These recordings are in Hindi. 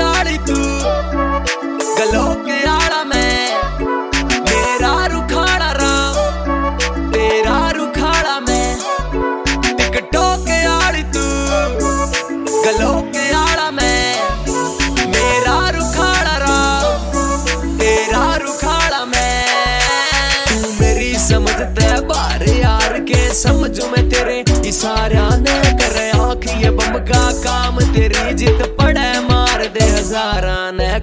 आड़ी तू आड़ा मैं। मेरा रुखाड़ा राम, तेरा रुखाड़ा मैं। टिक आड़ी तू के आड़ा मैं। मेरा रुखाड़ा राम, तेरा रुखाड़ा मैं। तू मेरी समझ बार, यार के समझू मैं तेरे इशारा न कर।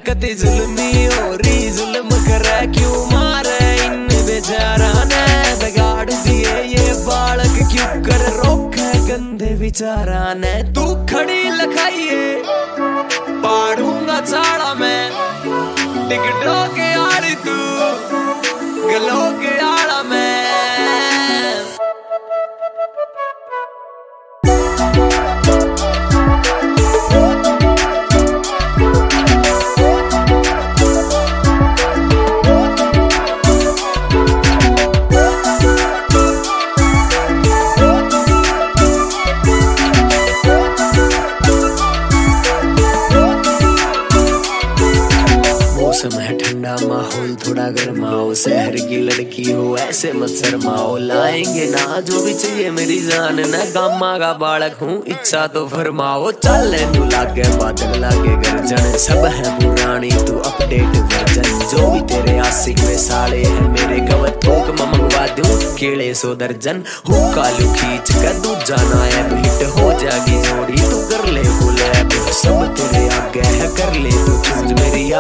हजारा जुलमी हो रही, जुल्म कर क्यों मारे? इन बेचारा ने बिगाड़ दिए ये बालक, क्यों कर रोके गंदे बेचारा ने? तू खड़ी लखाइए, पाड़ूँगा चाड़ा मैं। टिकटों के आड़ी तू, गलों के आड़ा थोड़ा गर्माओ शहर की लड़की हो, ऐसे मत शर्माओ लाएँगे ना जो भी चाहिए मेरी जान, न गामा का बालक हूँ, इच्छा तो फरमाओ चल तू लागे, बादल लागे, गर्जन, सब है पुरानी, तू अपडेट वर्जन। जो भी तेरे आशिक में साले हैं, मेरे कवत थोक मंगवा दूँ। केले सो दर्जन हूँ कालू खींच कर दू, जाना है हिट हो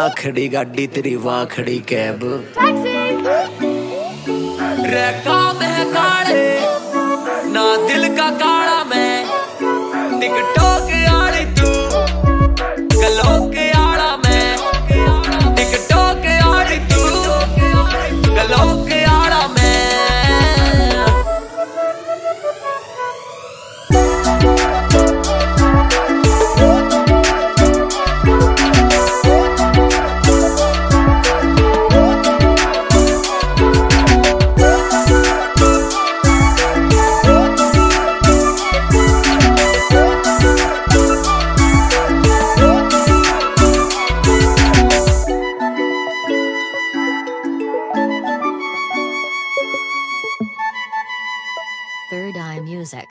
चूज़ खड़ी गाड़ी तेरी वाह खड़ी कैब में काले ना दिल का काला मैं। Ticket music.